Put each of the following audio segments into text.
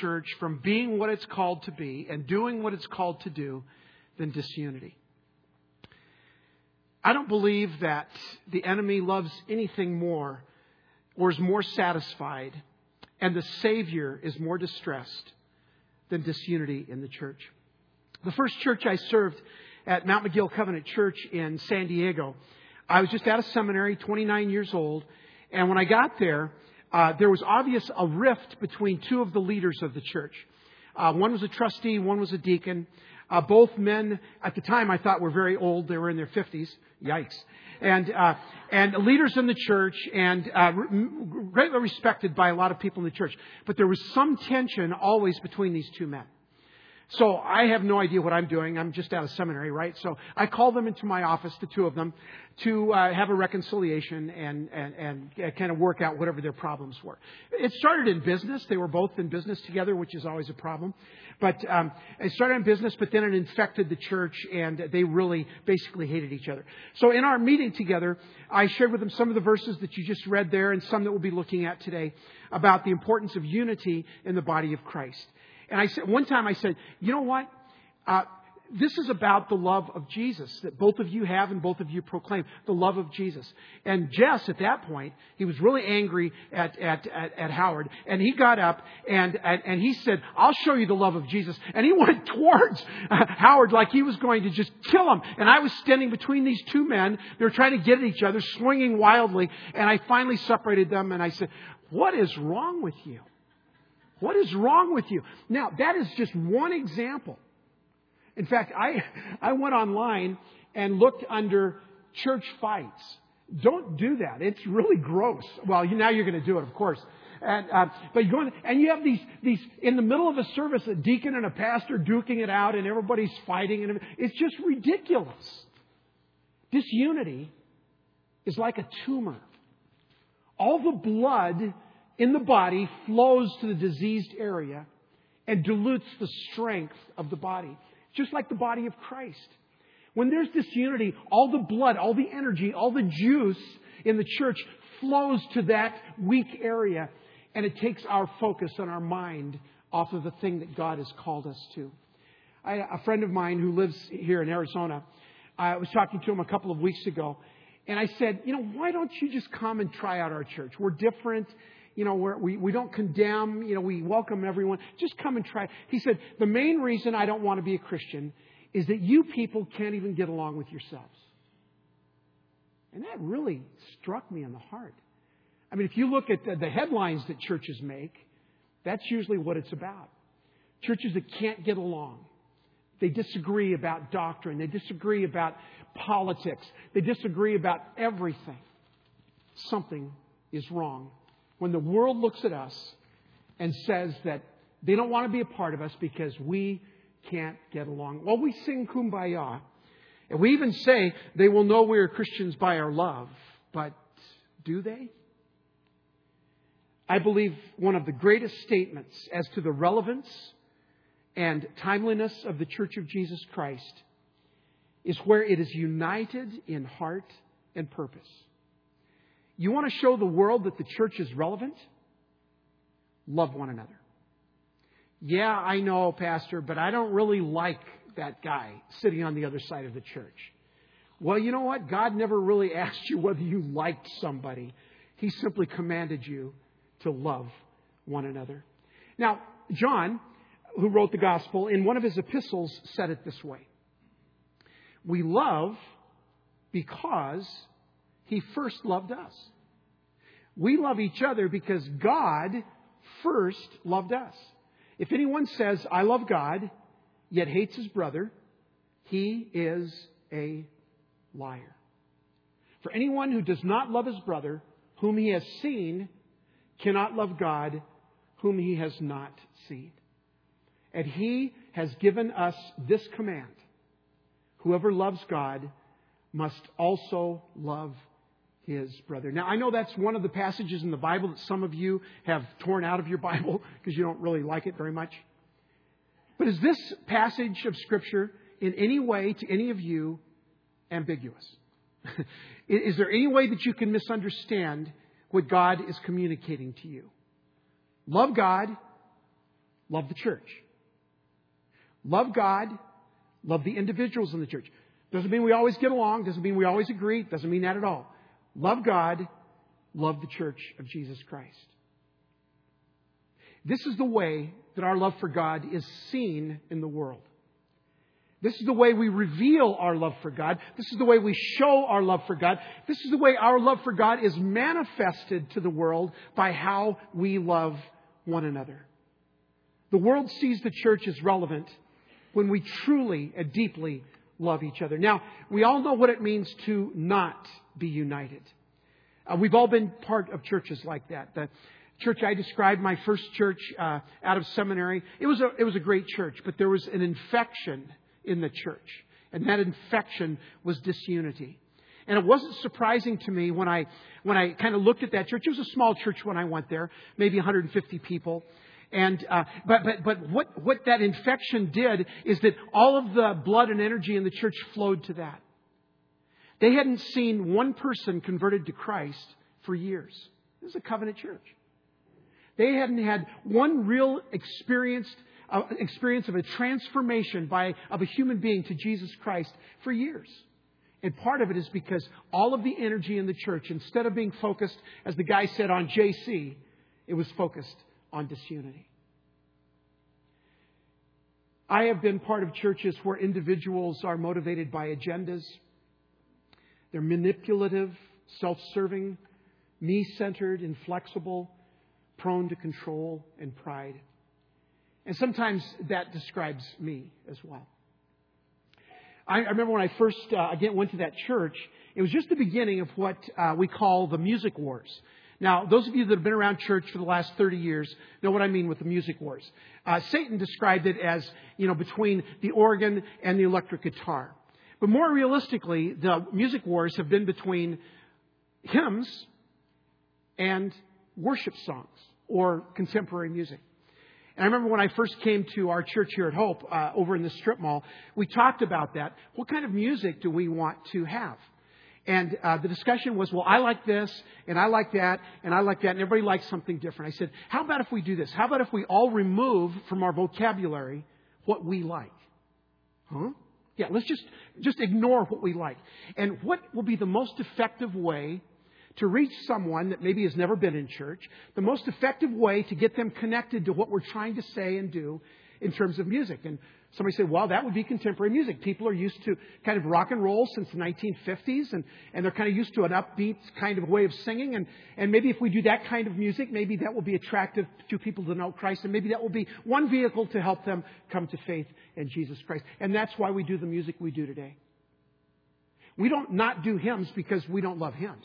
church from being what it's called to be and doing what it's called to do than disunity. I don't believe that the enemy loves anything more or is more satisfied and the Savior is more distressed than disunity in the church. The first church I served at Mount McGill Covenant Church in San Diego, I was just out of seminary, 29 years old, and when I got there, uh, there was obvious a rift between two of the leaders of the church. Uh, one was a trustee, one was a deacon. Uh, both men at the time I thought were very old. They were in their 50s. Yikes. And, uh, and leaders in the church and uh, greatly respected by a lot of people in the church. But there was some tension always between these two men. So I have no idea what I'm doing. I'm just out of seminary, right? So I called them into my office, the two of them, to uh, have a reconciliation and, and, and uh, kind of work out whatever their problems were. It started in business. They were both in business together, which is always a problem. But um, it started in business, but then it infected the church, and they really basically hated each other. So in our meeting together, I shared with them some of the verses that you just read there and some that we'll be looking at today about the importance of unity in the body of Christ. And I said, one time I said, you know what? Uh, this is about the love of Jesus that both of you have and both of you proclaim the love of Jesus. And Jess, at that point, he was really angry at, at, at, at Howard, and he got up and, and, and, he said, I'll show you the love of Jesus. And he went towards Howard like he was going to just kill him. And I was standing between these two men. They were trying to get at each other, swinging wildly. And I finally separated them and I said, What is wrong with you? What is wrong with you? Now, that is just one example. In fact, I, I went online and looked under church fights. Don't do that. It's really gross. Well, you, now you're going to do it, of course. And, uh, but you go in, and you have these, these, in the middle of a service, a deacon and a pastor duking it out and everybody's fighting and it's just ridiculous. Disunity is like a tumor. All the blood in the body flows to the diseased area and dilutes the strength of the body, just like the body of Christ. When there's disunity, all the blood, all the energy, all the juice in the church flows to that weak area, and it takes our focus and our mind off of the thing that God has called us to. I, a friend of mine who lives here in Arizona, I was talking to him a couple of weeks ago, and I said, you know, why don't you just come and try out our church? We're different you know, we we, don't condemn, you know, we welcome everyone. Just come and try. He said, the main reason I don't want to be a Christian is that you people can't even get along with yourselves. And that really struck me in the heart. I mean, if you look at the, the headlines that churches make, that's usually what it's about. Churches that can't get along. They disagree about doctrine. They disagree about politics. They disagree about everything. Something is wrong when the world looks at us and says that they don't want to be a part of us because we can't get along. Well, we sing kumbaya. And we even say they will know we are Christians by our love. But do they? I believe one of the greatest statements as to the relevance and timeliness of the Church of Jesus Christ is where it is united in heart and purpose. You want to show the world that the church is relevant? Love one another. Yeah, I know, Pastor, but I don't really like that guy sitting on the other side of the church. Well, you know what? God never really asked you whether you liked somebody. He simply commanded you to love one another. Now, John, who wrote the gospel, in one of his epistles said it this way We love because he first loved us. We love each other because God first loved us. If anyone says, I love God, yet hates his brother, he is a liar. For anyone who does not love his brother, whom he has seen, cannot love God, whom he has not seen. And he has given us this command whoever loves God must also love his brother. Now, I know that's one of the passages in the Bible that some of you have torn out of your Bible because you don't really like it very much. But is this passage of Scripture in any way to any of you ambiguous? is there any way that you can misunderstand what God is communicating to you? Love God, love the church. Love God, love the individuals in the church. Doesn't mean we always get along, doesn't mean we always agree, doesn't mean that at all. Love God, love the church of Jesus Christ. This is the way that our love for God is seen in the world. This is the way we reveal our love for God. This is the way we show our love for God. This is the way our love for God is manifested to the world by how we love one another. The world sees the church as relevant when we truly and deeply love each other. Now, we all know what it means to not be united. Uh, we've all been part of churches like that. The church I described, my first church uh, out of seminary, it was, a, it was a great church, but there was an infection in the church. And that infection was disunity. And it wasn't surprising to me when I, when I kind of looked at that church. It was a small church when I went there, maybe 150 people. And, uh, but, but, but what, what that infection did is that all of the blood and energy in the church flowed to that. They hadn't seen one person converted to Christ for years. This is a covenant church. They hadn't had one real experienced uh, experience of a transformation by, of a human being to Jesus Christ for years. And part of it is because all of the energy in the church, instead of being focused, as the guy said, on JC, it was focused on disunity. I have been part of churches where individuals are motivated by agendas. They're manipulative, self serving, me centered, inflexible, prone to control and pride. And sometimes that describes me as well. I, remember when I first, uh, again, went to that church, it was just the beginning of what uh, we call the music wars. Now, those of you that have been around church for the last 30 years know what I mean with the music wars. Uh, Satan described it as, you know, between the organ and the electric guitar. But more realistically, the music wars have been between hymns and worship songs or contemporary music. And I remember when I first came to our church here at Hope, uh, over in the strip mall, we talked about that. What kind of music do we want to have? And uh, the discussion was, well, I like this, and I like that, and I like that, and everybody likes something different. I said, how about if we do this? How about if we all remove from our vocabulary what we like? Huh? Yeah, let's just, just ignore what we like. And what will be the most effective way to reach someone that maybe has never been in church, the most effective way to get them connected to what we're trying to say and do in terms of music. And somebody said, well, that would be contemporary music. People are used to kind of rock and roll since the 1950s, and, and they're kind of used to an upbeat kind of way of singing. And, and maybe if we do that kind of music, maybe that will be attractive to people to know Christ, and maybe that will be one vehicle to help them come to faith in Jesus Christ. And that's why we do the music we do today. We don't not do hymns because we don't love hymns.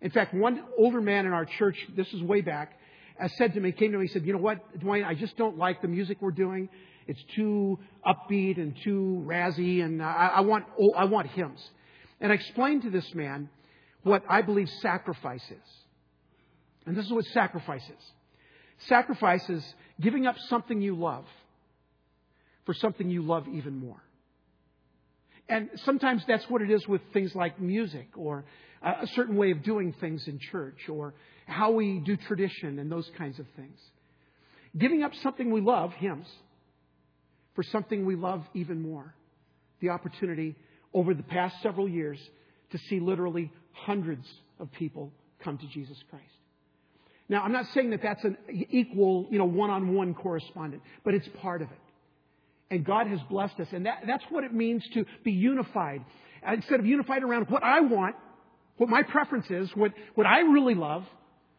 In fact, one older man in our church, this is way back, Uh, said to me, came to me, said, You know what, Dwayne, I just don't like the music we're doing. It's too upbeat and too razzy, and uh, I, I, want, oh, I want hymns. And I explained to this man what I believe sacrifice is. And this is what sacrifice is sacrifice is giving up something you love for something you love even more. And sometimes that's what it is with things like music or uh, a certain way of doing things in church or how we do tradition and those kinds of things. Giving up something we love, hymns, for something we love even more. The opportunity over the past several years to see literally hundreds of people come to Jesus Christ. Now, I'm not saying that that's an equal, you know, one-on-one correspondent, but it's part of it. And God has blessed us. And that, that's what it means to be unified. Instead of unified around what I want, what my preference is, what, what I really love,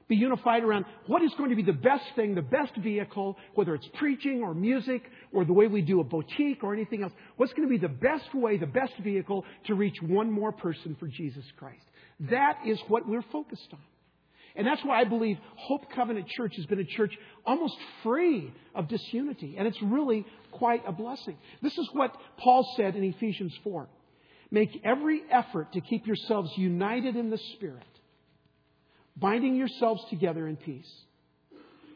be unified around what is going to be the best thing, the best vehicle, whether it's preaching or music or the way we do a boutique or anything else. What's going to be the best way, the best vehicle to reach one more person for Jesus Christ? That is what we're focused on. And that's why I believe Hope Covenant Church has been a church almost free of disunity. And it's really quite a blessing. This is what Paul said in Ephesians 4. Make every effort to keep yourselves united in the Spirit, binding yourselves together in peace.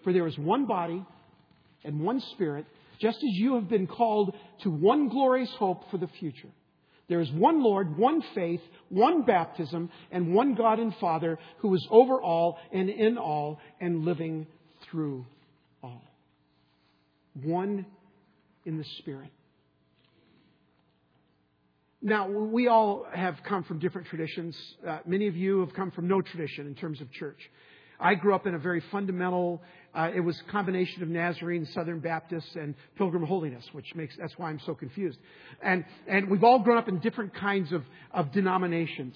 For there is one body and one Spirit, just as you have been called to one glorious hope for the future. There is one Lord, one faith, one baptism, and one God and Father who is over all and in all and living through all. one in the Spirit. Now, we all have come from different traditions. Uh, many of you have come from no tradition in terms of church. I grew up in a very fundamental, uh, it was a combination of Nazarene, Southern Baptist, and Pilgrim Holiness, which makes, that's why I'm so confused. And, and we've all grown up in different kinds of, of denominations.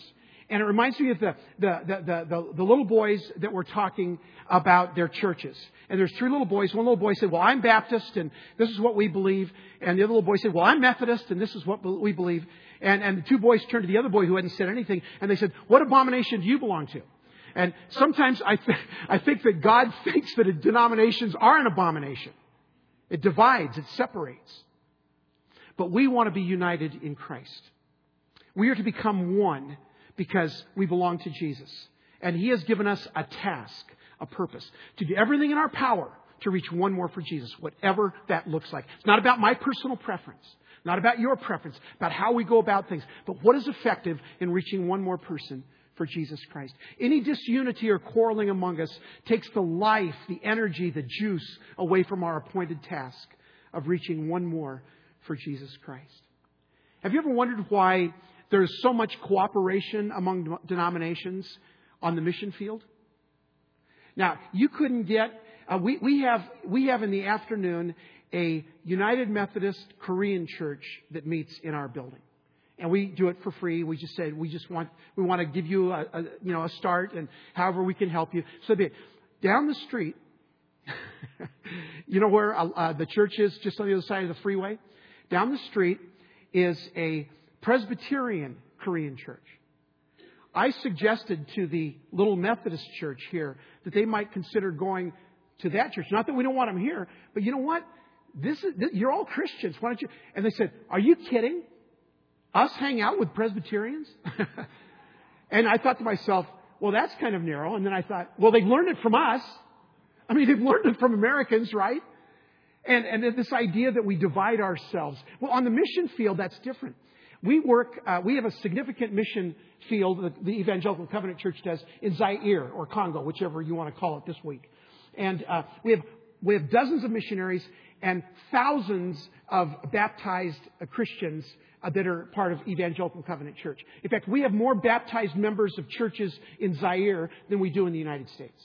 And it reminds me of the, the, the, the, the little boys that were talking about their churches. And there's three little boys. One little boy said, well, I'm Baptist and this is what we believe. And the other little boy said, well, I'm Methodist and this is what we believe. And, and the two boys turned to the other boy who hadn't said anything and they said, what abomination do you belong to? And sometimes I, th- I think that God thinks that denominations are an abomination. It divides, it separates. But we want to be united in Christ. We are to become one because we belong to Jesus. And He has given us a task, a purpose, to do everything in our power to reach one more for Jesus, whatever that looks like. It's not about my personal preference, not about your preference, about how we go about things, but what is effective in reaching one more person for Jesus Christ. Any disunity or quarreling among us takes the life, the energy, the juice away from our appointed task of reaching one more for Jesus Christ. Have you ever wondered why there's so much cooperation among denominations on the mission field. Now, you couldn't get, uh, we, we, have, we have in the afternoon a United Methodist Korean church that meets in our building. And we do it for free. We just said we just want we want to give you a, a you know a start and however we can help you. So be it. down the street, you know where uh, uh, the church is, just on the other side of the freeway. Down the street is a Presbyterian Korean church. I suggested to the little Methodist church here that they might consider going to that church. Not that we don't want them here, but you know what? This is, you're all Christians. Why don't you? And they said, Are you kidding? Us hang out with Presbyterians? and I thought to myself, Well, that's kind of narrow. And then I thought, Well, they've learned it from us. I mean, they've learned it from Americans, right? And, and this idea that we divide ourselves. Well, on the mission field, that's different. We work, uh, we have a significant mission field that the Evangelical Covenant Church does in Zaire or Congo, whichever you want to call it this week. And uh, we, have, we have dozens of missionaries and thousands of baptized uh, Christians uh, that are part of Evangelical Covenant Church. In fact, we have more baptized members of churches in Zaire than we do in the United States.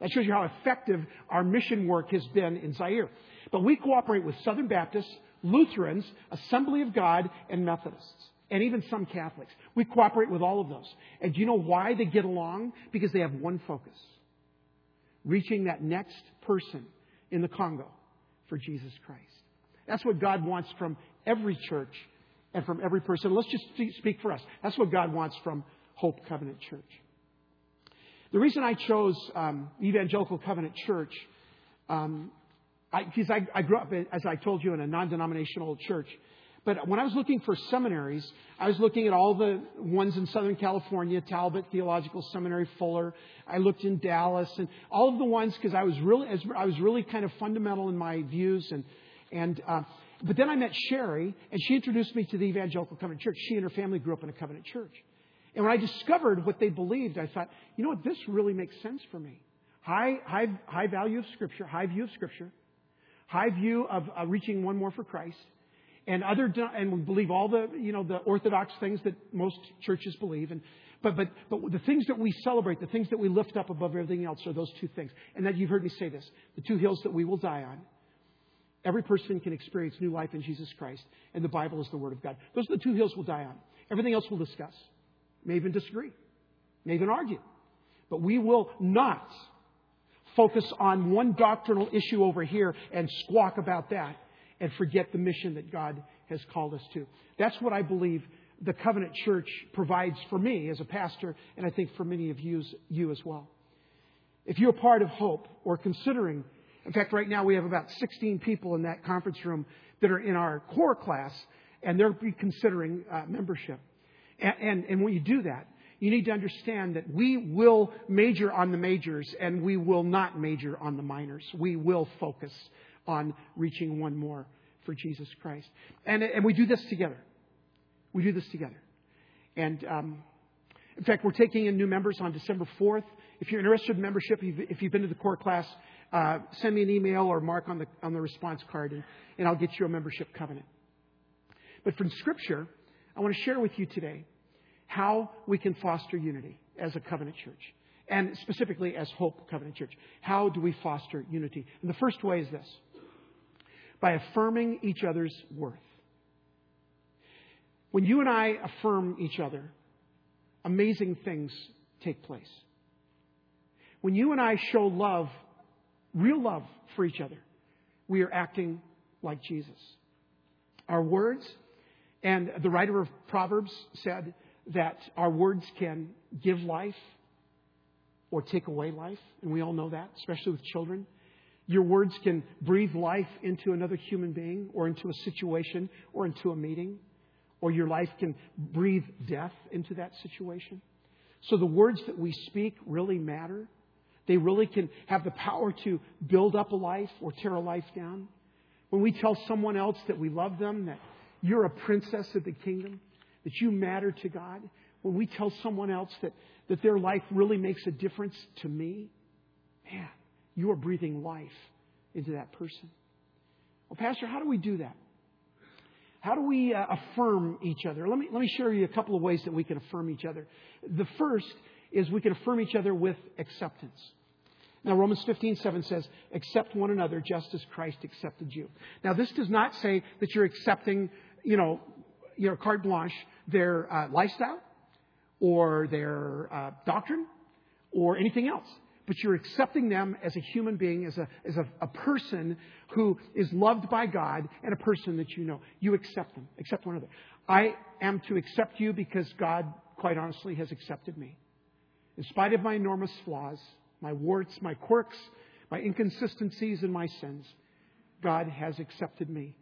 That shows you how effective our mission work has been in Zaire. But we cooperate with Southern Baptists, Lutherans, Assembly of God, and Methodists, and even some Catholics. We cooperate with all of those. And do you know why they get along? Because they have one focus reaching that next person in the Congo for Jesus Christ. That's what God wants from every church and from every person. Let's just speak for us. That's what God wants from Hope Covenant Church. The reason I chose um, Evangelical Covenant Church um, because I, I, I grew up, as I told you, in a non denominational church. But when I was looking for seminaries, I was looking at all the ones in Southern California, Talbot Theological Seminary, Fuller. I looked in Dallas and all of the ones because I was really, I was really kind of fundamental in my views. And, and, uh, but then I met Sherry and she introduced me to the Evangelical Covenant Church. She and her family grew up in a covenant church. And when I discovered what they believed, I thought, you know what, this really makes sense for me. High, high, high value of Scripture, high view of Scripture high view of uh, reaching one more for Christ, and other and we believe all the you know the orthodox things that most churches believe, and but but but the things that we celebrate, the things that we lift up above everything else, are those two things. And that you've heard me say this: the two hills that we will die on. Every person can experience new life in Jesus Christ, and the Bible is the Word of God. Those are the two hills we'll die on. Everything else we'll discuss, may even disagree, may even argue, but we will not focus on one doctrinal issue over here and squawk about that and forget the mission that God has called us to. That's what I believe the covenant church provides for me as a pastor, and I think for many of you, you as well. If you're part of Hope or considering, in fact, right now we have about 16 people in that conference room that are in our core class, and they're considering uh, membership. And, and, and when you do that, you need to understand that we will major on the majors and we will not major on the minors. We will focus on reaching one more for Jesus Christ. And, and we do this together. We do this together. And um, in fact, we're taking in new members on December 4th. If you're interested in membership, if you've been to the core class, uh, send me an email or mark on the, on the response card, and, and I'll get you a membership covenant. But from Scripture, I want to share with you today how we can foster unity as a covenant church, and specifically as Hope Covenant Church. How do we foster unity? And the first way is this by affirming each other's worth. When you and I affirm each other, amazing things take place. When you and I show love, real love for each other, we are acting like Jesus. Our words, and the writer of Proverbs said that our words can give life or take away life, and we all know that, especially with children. Your words can breathe life into another human being or into a situation or into a meeting or your life can breathe death into that situation. So the words that we speak really matter. They really can have the power to build up a life or tear a life down. When we tell someone else that we love them, that you're a princess of the kingdom, that you matter to God, when we tell someone else that, that their life really makes a difference to me, man, you are breathing life into that person. Well, Pastor, how do we do that? How do we uh, affirm each other? Let me, let me share you a couple of ways that we can affirm each other. The first is we can affirm each other with acceptance. Now, Romans 15, 7 says, accept one another just as Christ accepted you. Now, this does not say that you're accepting, you know, your carte blanche, their uh, lifestyle or their uh, doctrine or anything else but you're accepting them as a human being, as a, as a, a, person who is loved by God and a person that you know. You accept them, accept one another. I am to accept you because God, quite honestly, has accepted me. In spite of my enormous flaws, my warts, my quirks, my inconsistencies, and my sins, God has accepted me.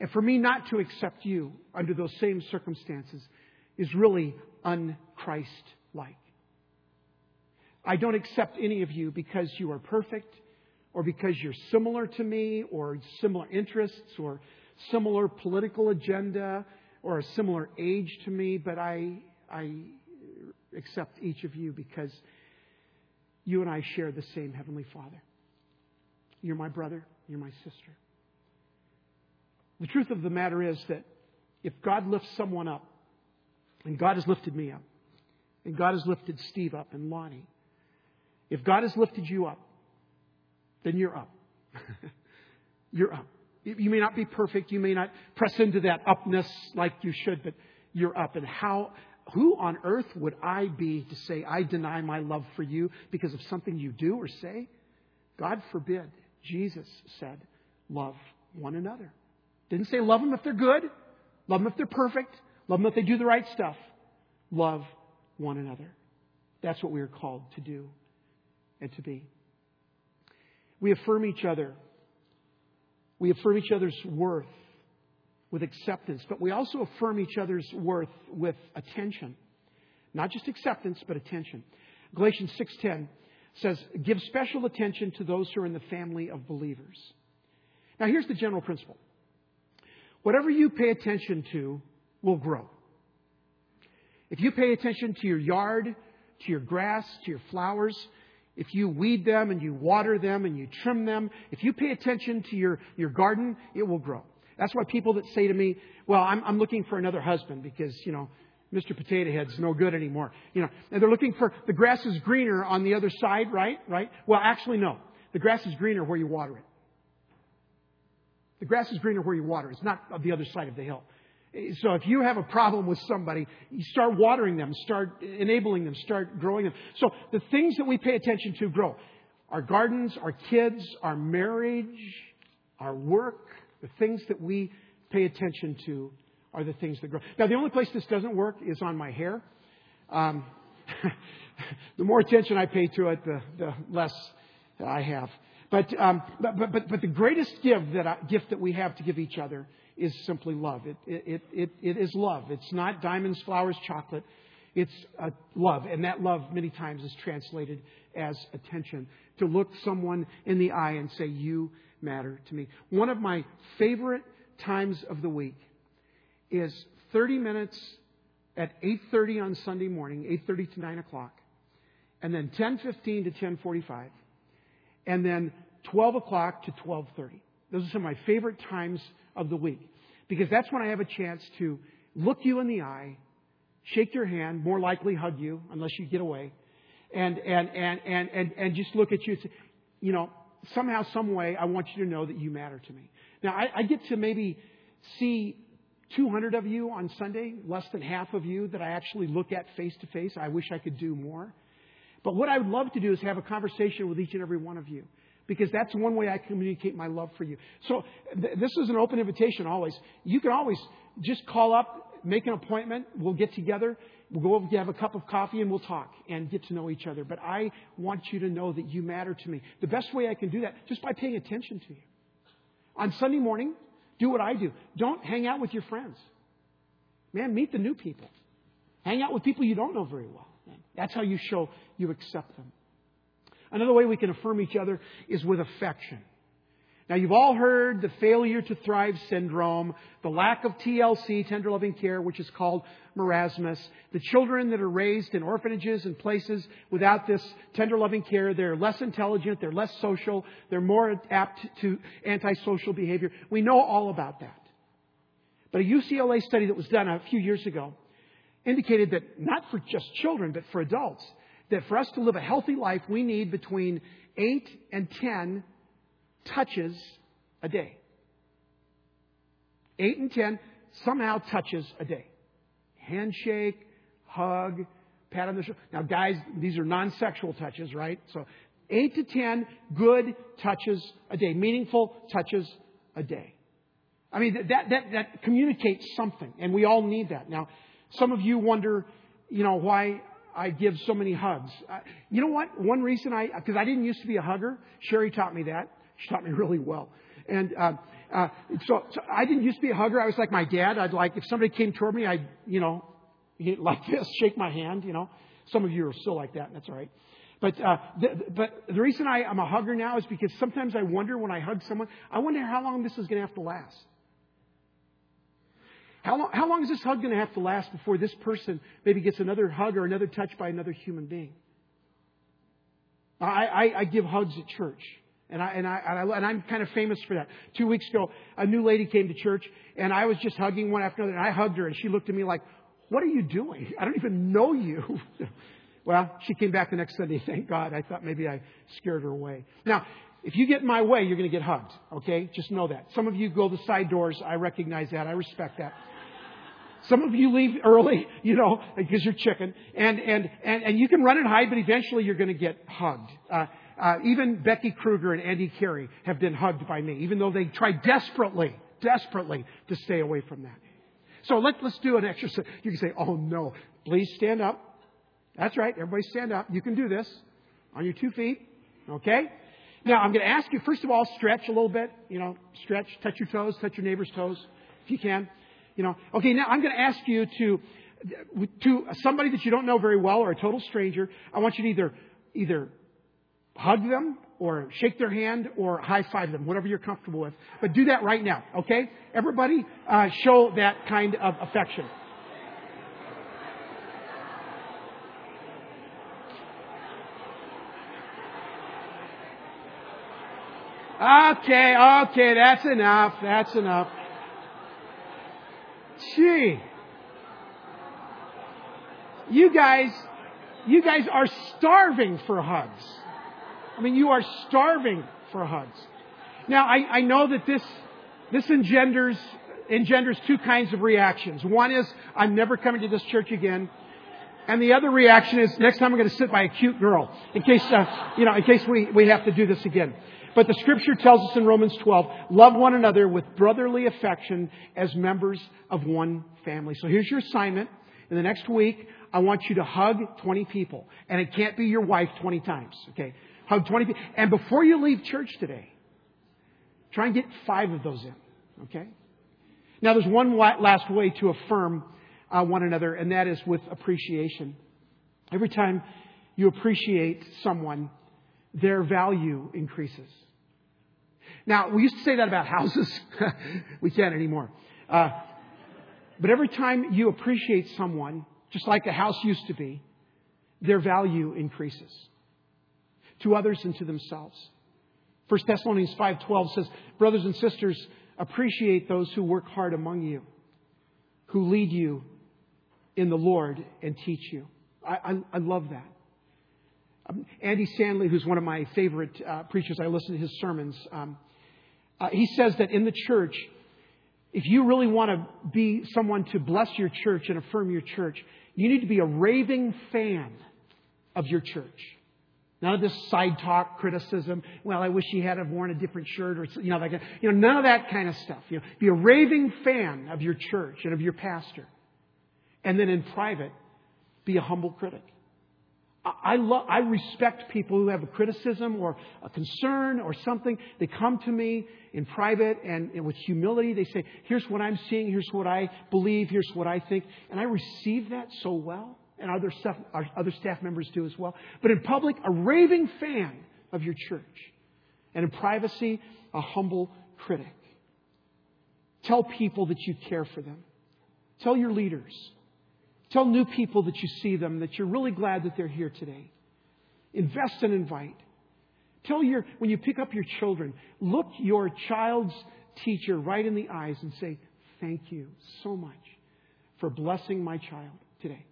And for me not to accept you under those same circumstances is really unchrist like. I don't accept any of you because you are perfect or because you're similar to me or similar interests or similar political agenda or a similar age to me, but I, I accept each of you because you and I share the same Heavenly Father. You're my brother, you're my sister. The truth of the matter is that if God lifts someone up, and God has lifted me up, and God has lifted Steve up and Lonnie, if God has lifted you up, then you're up. you're up. You may not be perfect. You may not press into that upness like you should, but you're up. And how, who on earth would I be to say, I deny my love for you because of something you do or say? God forbid. Jesus said, love one another. Didn't say love them if they're good, love them if they're perfect, love them if they do the right stuff. Love one another. That's what we are called to do and to be. We affirm each other. We affirm each other's worth with acceptance, but we also affirm each other's worth with attention. Not just acceptance, but attention. Galatians 6:10 says, "Give special attention to those who are in the family of believers." Now here's the general principle. Whatever you pay attention to will grow. If you pay attention to your yard, to your grass, to your flowers, if you weed them and you water them and you trim them, if you pay attention to your, your garden, it will grow. That's why people that say to me, well, I'm, I'm looking for another husband because, you know, Mr. Potato Head's no good anymore. You know, and they're looking for, the grass is greener on the other side, right? Right? Well, actually, no. The grass is greener where you water it. The grass is greener where you water it. It's not on the other side of the hill. So if you have a problem with somebody, you start watering them, start enabling them, start growing them. So the things that we pay attention to grow. Our gardens, our kids, our marriage, our work, the things that we pay attention to are the things that grow. Now the only place this doesn't work is on my hair. Um, the more attention I pay to it, the, the less I have. But, um, but, but, but the greatest gift that, I, gift that we have to give each other is simply love. It, it, it, it is love. It's not diamonds, flowers, chocolate. It's love. And that love many times is translated as attention. To look someone in the eye and say, You matter to me. One of my favorite times of the week is 30 minutes at 8.30 on Sunday morning, 8.30 to 9 o'clock, and then 10.15 to 10.45, and then 12 o'clock to 12.30. Those are some of my favorite times of the week because that's when I have a chance to look you in the eye, shake your hand, more likely hug you unless you get away, and, and, and, and, and, and just look at you and say, you know, somehow, some way, I want you to know that you matter to me. Now, I, I get to maybe see 200 of you on Sunday, less than half of you that I actually look at face to face. I wish I could do more. But what I would love to do is have a conversation with each and every one of you because that's one way I communicate my love for you. So th- this is an open invitation always. You can always just call up, make an appointment. We'll get together. We'll go over have a cup of coffee and we'll talk and get to know each other. But I want you to know that you matter to me. The best way I can do that just by paying attention to you. On Sunday morning, do what I do. Don't hang out with your friends. Man, meet the new people. Hang out with people you don't know very well. That's how you show you accept them. Another way we can affirm each other is with affection. Now, you've all heard the failure to thrive syndrome, the lack of TLC, tender loving care, which is called marasmus. The children that are raised in orphanages and places without this tender loving care, they're less intelligent, they're less social, they're more apt to antisocial behavior. We know all about that. But a UCLA study that was done a few years ago indicated that not for just children, but for adults, that for us to live a healthy life, we need between 8 and 10 touches a day. 8 and 10 somehow touches a day. Handshake, hug, pat on the shoulder. Now, guys, these are non sexual touches, right? So, 8 to 10 good touches a day, meaningful touches a day. I mean, that, that, that communicates something, and we all need that. Now, some of you wonder, you know, why I give so many hugs. Uh, you know what? One reason I, because I didn't used to be a hugger. Sherry taught me that. She taught me really well. And uh, uh, so, so I didn't used to be a hugger. I was like my dad. I'd like if somebody came toward me, I'd you know, like this, shake my hand. You know, some of you are still like that. That's all right. But uh, the, but the reason I, I'm a hugger now is because sometimes I wonder when I hug someone, I wonder how long this is going to have to last. How long, how long is this hug going to have to last before this person maybe gets another hug or another touch by another human being? I, I, I give hugs at church. And, I, and, I, and I'm kind of famous for that. Two weeks ago, a new lady came to church, and I was just hugging one after another, and I hugged her, and she looked at me like, What are you doing? I don't even know you. well, she came back the next Sunday, thank God. I thought maybe I scared her away. Now, if you get in my way, you're going to get hugged, okay? Just know that. Some of you go the side doors. I recognize that. I respect that. Some of you leave early, you know, because you're chicken. And, and, and, and you can run and hide, but eventually you're going to get hugged. Uh, uh, even Becky Kruger and Andy Carey have been hugged by me, even though they try desperately, desperately to stay away from that. So let, let's do an exercise. You can say, oh no, please stand up. That's right. Everybody stand up. You can do this on your two feet. Okay? Now I'm going to ask you, first of all, stretch a little bit. You know, stretch, touch your toes, touch your neighbor's toes, if you can. You know, okay, now I'm going to ask you to, to somebody that you don't know very well or a total stranger, I want you to either, either hug them or shake their hand or high five them, whatever you're comfortable with. But do that right now, okay? Everybody, uh, show that kind of affection. Okay, okay, that's enough. That's enough. Gee. You guys, you guys are starving for hugs. I mean, you are starving for hugs. Now, I, I know that this, this engenders, engenders two kinds of reactions. One is, I'm never coming to this church again. And the other reaction is, next time I'm going to sit by a cute girl, in case, uh, you know, in case we, we have to do this again. But the scripture tells us in Romans 12, love one another with brotherly affection as members of one family. So here's your assignment. In the next week, I want you to hug 20 people. And it can't be your wife 20 times, okay? Hug 20 people. And before you leave church today, try and get five of those in, okay? Now there's one last way to affirm uh, one another, and that is with appreciation. Every time you appreciate someone, their value increases. Now, we used to say that about houses. we can't anymore. Uh, but every time you appreciate someone, just like a house used to be, their value increases to others and to themselves. 1 Thessalonians 5:12 says, "Brothers and sisters, appreciate those who work hard among you, who lead you in the Lord and teach you." I, I, I love that. Um, Andy Stanley, who's one of my favorite uh, preachers, I listen to his sermons. Um, uh, he says that in the church, if you really want to be someone to bless your church and affirm your church, you need to be a raving fan of your church. None of this side talk, criticism. Well, I wish he had have worn a different shirt, or you know, like you know, none of that kind of stuff. You know, be a raving fan of your church and of your pastor, and then in private, be a humble critic. I, I respect people who have a criticism or a concern or something. They come to me in private and, and, with humility. They say, here's what I'm seeing. Here's what I believe. Here's what I think. And I receive that so well. And other, stuff, other staff members do as well. But in public, a raving fan of your church. And in privacy, a humble critic. Tell people that you care for them. Tell your leaders Tell new people that you see them that you're really glad that they're here today. Invest and invite. Tell your, when you pick up your children, look your child's teacher right in the eyes and say, Thank you so much for blessing my child today,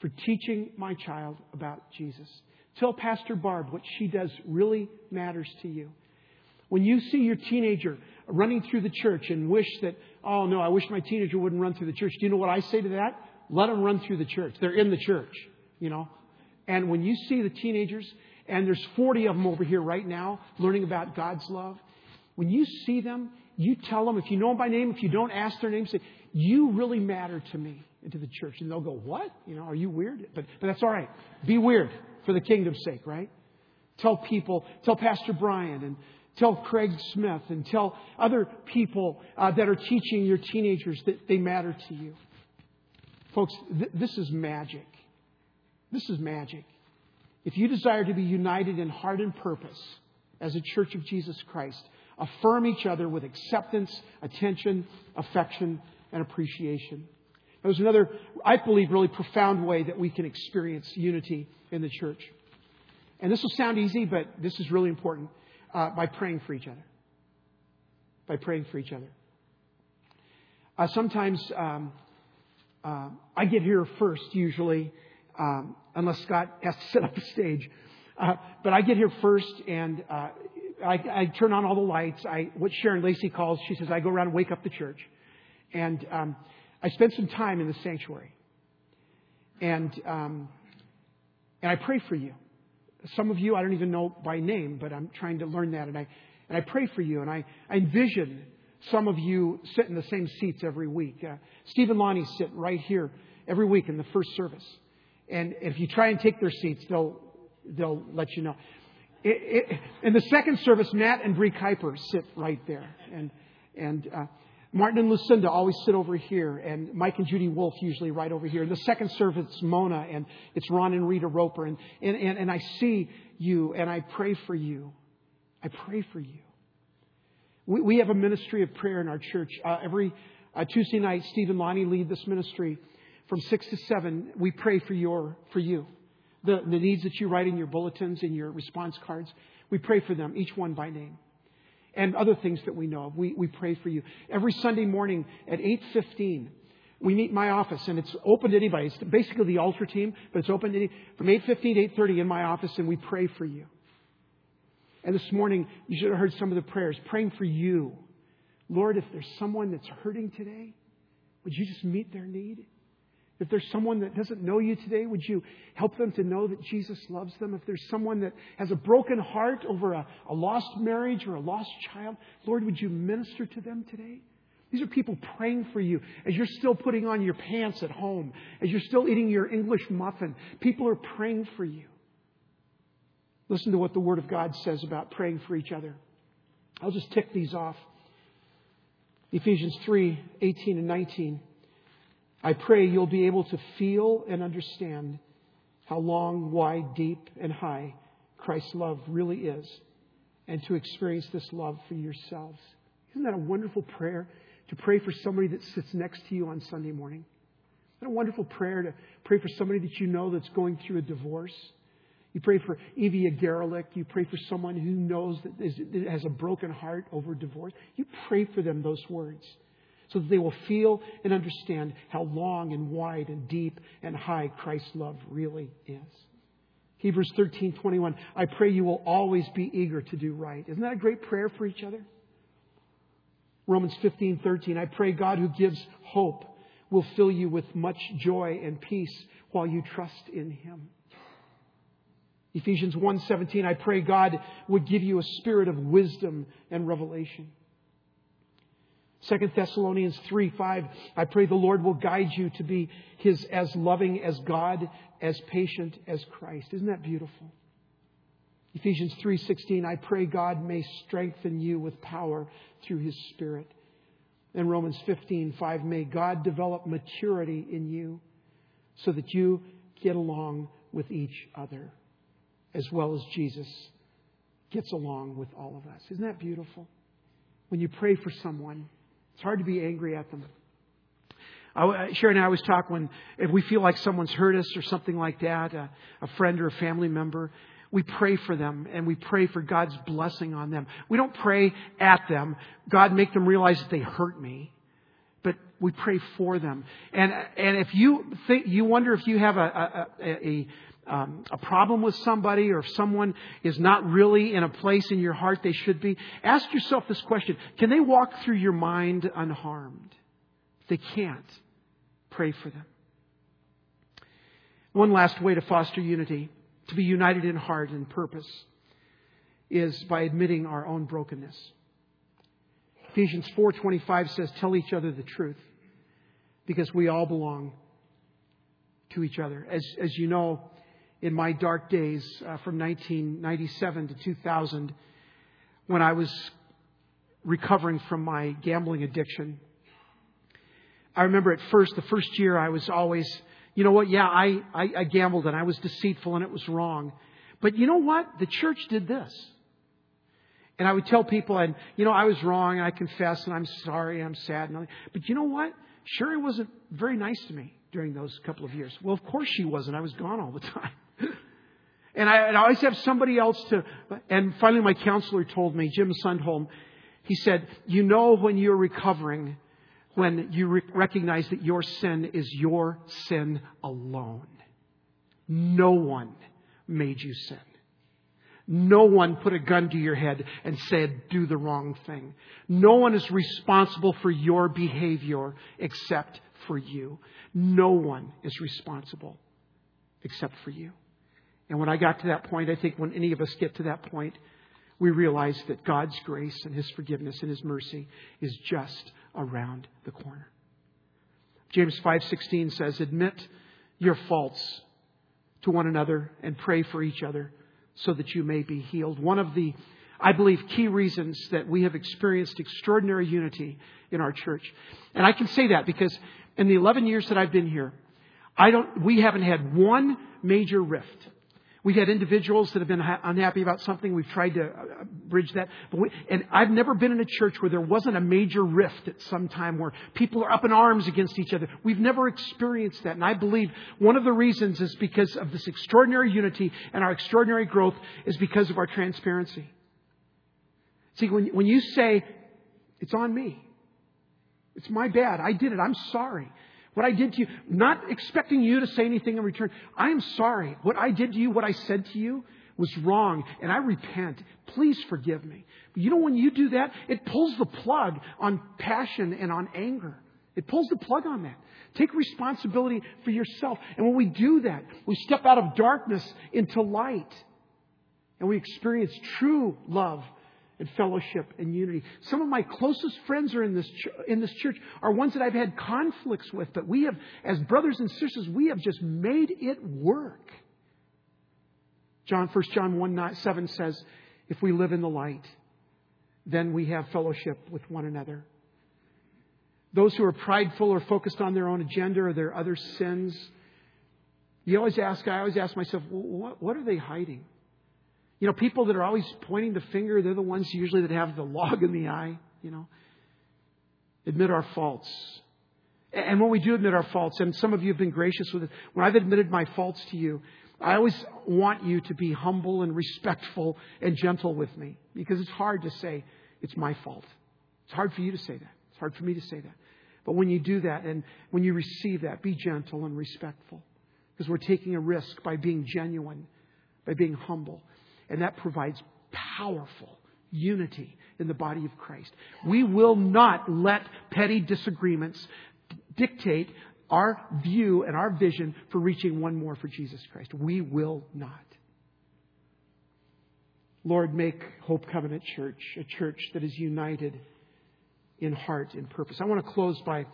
for teaching my child about Jesus. Tell Pastor Barb what she does really matters to you. When you see your teenager running through the church and wish that, oh no, I wish my teenager wouldn't run through the church, do you know what I say to that? Let them run through the church. They're in the church, you know. And when you see the teenagers, and there's 40 of them over here right now learning about God's love, when you see them, you tell them, if you know them by name, if you don't ask their name, say, You really matter to me and to the church. And they'll go, What? You know, are you weird? But, but that's all right. Be weird for the kingdom's sake, right? Tell people, tell Pastor Brian and tell Craig Smith and tell other people uh, that are teaching your teenagers that they matter to you. Folks, th- this is magic. This is magic. If you desire to be united in heart and purpose as a church of Jesus Christ, affirm each other with acceptance, attention, affection, and appreciation. There's another, I believe, really profound way that we can experience unity in the church. And this will sound easy, but this is really important uh, by praying for each other. By praying for each other. Uh, sometimes um, uh, I get here first usually, um, unless Scott has to set up the stage. Uh, but I get here first, and uh, I, I, turn on all the lights. I what Sharon Lacey calls, she says, I go around and wake up the church, and um, I spend some time in the sanctuary, and um, and I pray for you. Some of you I don't even know by name, but I'm trying to learn that, and I and I pray for you, and I, I envision some of you sit in the same seats every week. Uh, Steve and Lonnie sit right here every week in the first service. And if you try and take their seats, they'll, they'll let you know. It, it, in the second service, Matt and Bree Kuiper sit right there. And, and uh, Martin and Lucinda always sit over here, and Mike and Judy Wolf usually right over here. In the second service, Mona, and it's Ron and Rita Roper. And, and, and, and I see you, and I pray for you. I pray for you. We, we have a ministry of prayer in our church. Uh, every uh, Tuesday night, Steve and Lonnie lead this ministry from 6 to 7. We pray for, your, for you. The, the needs that you write in your bulletins and your response cards, we pray for them, each one by name. And other things that we know of, we, we pray for you. Every Sunday morning at 8.15, we meet in my office, and it's open to anybody. It's basically the altar team, but it's open to any, from 8.15 to 8.30 in my office, and we pray for you. And this morning, you should have heard some of the prayers praying for you. Lord, if there's someone that's hurting today, would you just meet their need? If there's someone that doesn't know you today, would you help them to know that Jesus loves them? If there's someone that has a broken heart over a, a lost marriage or a lost child, Lord, would you minister to them today? These are people praying for you as you're still putting on your pants at home, as you're still eating your English muffin. People are praying for you. Listen to what the Word of God says about praying for each other. I'll just tick these off. Ephesians 3 18 and 19. I pray you'll be able to feel and understand how long, wide, deep, and high Christ's love really is, and to experience this love for yourselves. Isn't that a wonderful prayer to pray for somebody that sits next to you on Sunday morning? Isn't that a wonderful prayer to pray for somebody that you know that's going through a divorce? You pray for Evie Garelick. You pray for someone who knows that, is, that has a broken heart over divorce. You pray for them those words so that they will feel and understand how long and wide and deep and high Christ's love really is. Hebrews 13:21 I pray you will always be eager to do right. Isn't that a great prayer for each other? Romans 15:13 I pray God who gives hope will fill you with much joy and peace while you trust in him. Ephesians 1:17 I pray God would give you a spirit of wisdom and revelation. 2 Thessalonians 3 5, I pray the Lord will guide you to be his as loving as God, as patient as Christ. Isn't that beautiful? Ephesians 3:16 I pray God may strengthen you with power through his spirit. And Romans 15:5 may God develop maturity in you so that you get along with each other as well as Jesus gets along with all of us. Isn't that beautiful? When you pray for someone, it's hard to be angry at them. I, uh, Sharon and I always talk when if we feel like someone's hurt us or something like that, a, a friend or a family member, we pray for them and we pray for God's blessing on them. We don't pray at them. God make them realize that they hurt me. But we pray for them. And, and if you think, you wonder if you have a, a, a, um, a problem with somebody or if someone is not really in a place in your heart they should be, ask yourself this question. Can they walk through your mind unharmed? If they can't, pray for them. One last way to foster unity, to be united in heart and purpose, is by admitting our own brokenness. Ephesians 4:25 says, "Tell each other the truth, because we all belong to each other." As as you know, in my dark days uh, from 1997 to 2000 when I was recovering from my gambling addiction. I remember at first, the first year, I was always, you know what, yeah, I, I, I gambled and I was deceitful and it was wrong. But you know what? The church did this. And I would tell people, and you know, I was wrong, and I confess, and I'm sorry, and I'm sad. And but you know what? Sherry wasn't very nice to me during those couple of years. Well, of course she wasn't. I was gone all the time. And I, always have somebody else to, and finally my counselor told me, Jim Sundholm, he said, you know when you're recovering, when you re- recognize that your sin is your sin alone. No one made you sin. No one put a gun to your head and said, do the wrong thing. No one is responsible for your behavior except for you. No one is responsible except for you. And when I got to that point, I think when any of us get to that point, we realize that God's grace and His forgiveness and His mercy is just around the corner. James 5:16 says, "Admit your faults to one another and pray for each other so that you may be healed." One of the I believe key reasons that we have experienced extraordinary unity in our church. And I can say that because in the 11 years that I've been here, I don't we haven't had one major rift. We've had individuals that have been unhappy about something. We've tried to uh, bridge that. We, and I've never been in a church where there wasn't a major rift at some time where people are up in arms against each other. We've never experienced that. And I believe one of the reasons is because of this extraordinary unity and our extraordinary growth is because of our transparency. See, when, when you say, it's on me, it's my bad, I did it, I'm sorry. What I did to you, not expecting you to say anything in return. I am sorry. What I did to you, what I said to you, was wrong, and I repent. Please forgive me. But you know, when you do that, it pulls the plug on passion and on anger. It pulls the plug on that. Take responsibility for yourself. And when we do that, we step out of darkness into light. And we experience true love and fellowship and unity. Some of my closest friends are in this ch- in this church are ones that I've had conflicts with, but we have, as brothers and sisters, we have just made it work. John, 1 John 1 9, 7 says, if we live in the light, then we have fellowship with one another. Those who are prideful or focused on their own agenda or their other sins, you always ask, I always ask myself, what, what are they hiding? You know, people that are always pointing the finger, they're the ones usually that have the log in the eye, you know. Admit our faults. And when we do admit our faults, and some of you have been gracious with it, when I've admitted my faults to you, I always want you to be humble and respectful and gentle with me because it's hard to say it's my fault. It's hard for you to say that. It's hard for me to say that. But when you do that and when you receive that, be gentle and respectful because we're taking a risk by being genuine, by being humble. And that provides powerful unity in the body of Christ. We will not let petty disagreements dictate our view and our vision for reaching one more for Jesus Christ. We will not. Lord, make Hope Covenant Church a church that is united in heart and purpose. I want to close by,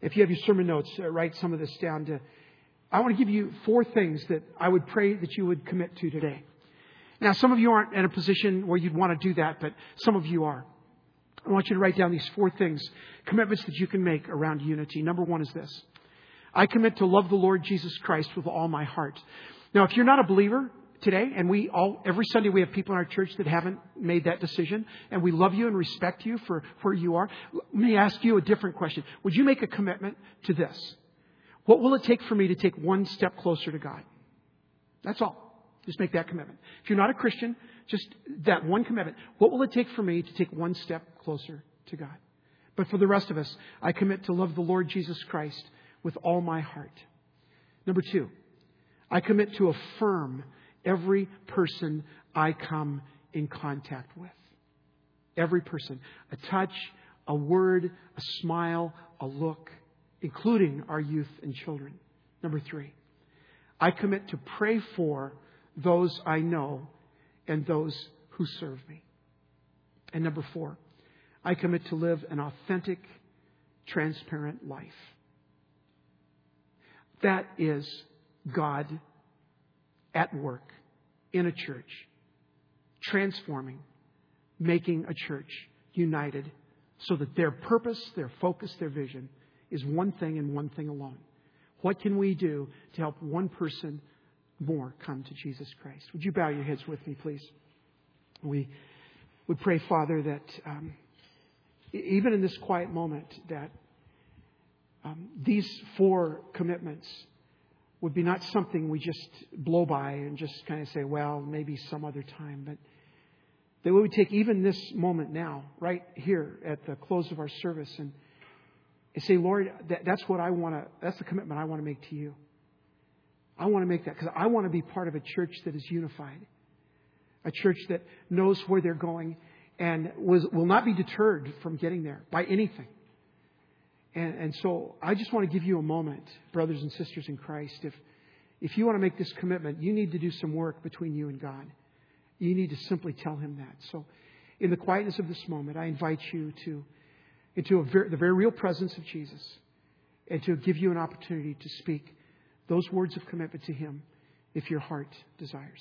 if you have your sermon notes, uh, write some of this down to, I want to give you four things that I would pray that you would commit to today. Now, some of you aren't in a position where you'd want to do that, but some of you are. I want you to write down these four things, commitments that you can make around unity. Number one is this. I commit to love the Lord Jesus Christ with all my heart. Now, if you're not a believer today, and we all, every Sunday we have people in our church that haven't made that decision, and we love you and respect you for where you are, let me ask you a different question. Would you make a commitment to this? What will it take for me to take one step closer to God? That's all. Just make that commitment. If you're not a Christian, just that one commitment. What will it take for me to take one step closer to God? But for the rest of us, I commit to love the Lord Jesus Christ with all my heart. Number two, I commit to affirm every person I come in contact with. Every person. A touch, a word, a smile, a look, including our youth and children. Number three, I commit to pray for those I know, and those who serve me. And number four, I commit to live an authentic, transparent life. That is God at work in a church, transforming, making a church united so that their purpose, their focus, their vision is one thing and one thing alone. What can we do to help one person more come to Jesus Christ. Would you bow your heads with me, please? We would pray, Father, that um, even in this quiet moment, that um, these four commitments would be not something we just blow by and just kind of say, well, maybe some other time, but that we would take even this moment now, right here at the close of our service, and, say, Lord, that, that's what I want to, that's the commitment I want to make to you. I want to make that because I want to be part of a church that is unified, a church that knows where they're going and was, will not be deterred from getting there by anything. And, and so I just want to give you a moment, brothers and sisters in Christ. If, if you want to make this commitment, you need to do some work between you and God. You need to simply tell Him that. So, in the quietness of this moment, I invite you to into very, the very real presence of Jesus and to give you an opportunity to speak those words of commitment to Him if your heart desires.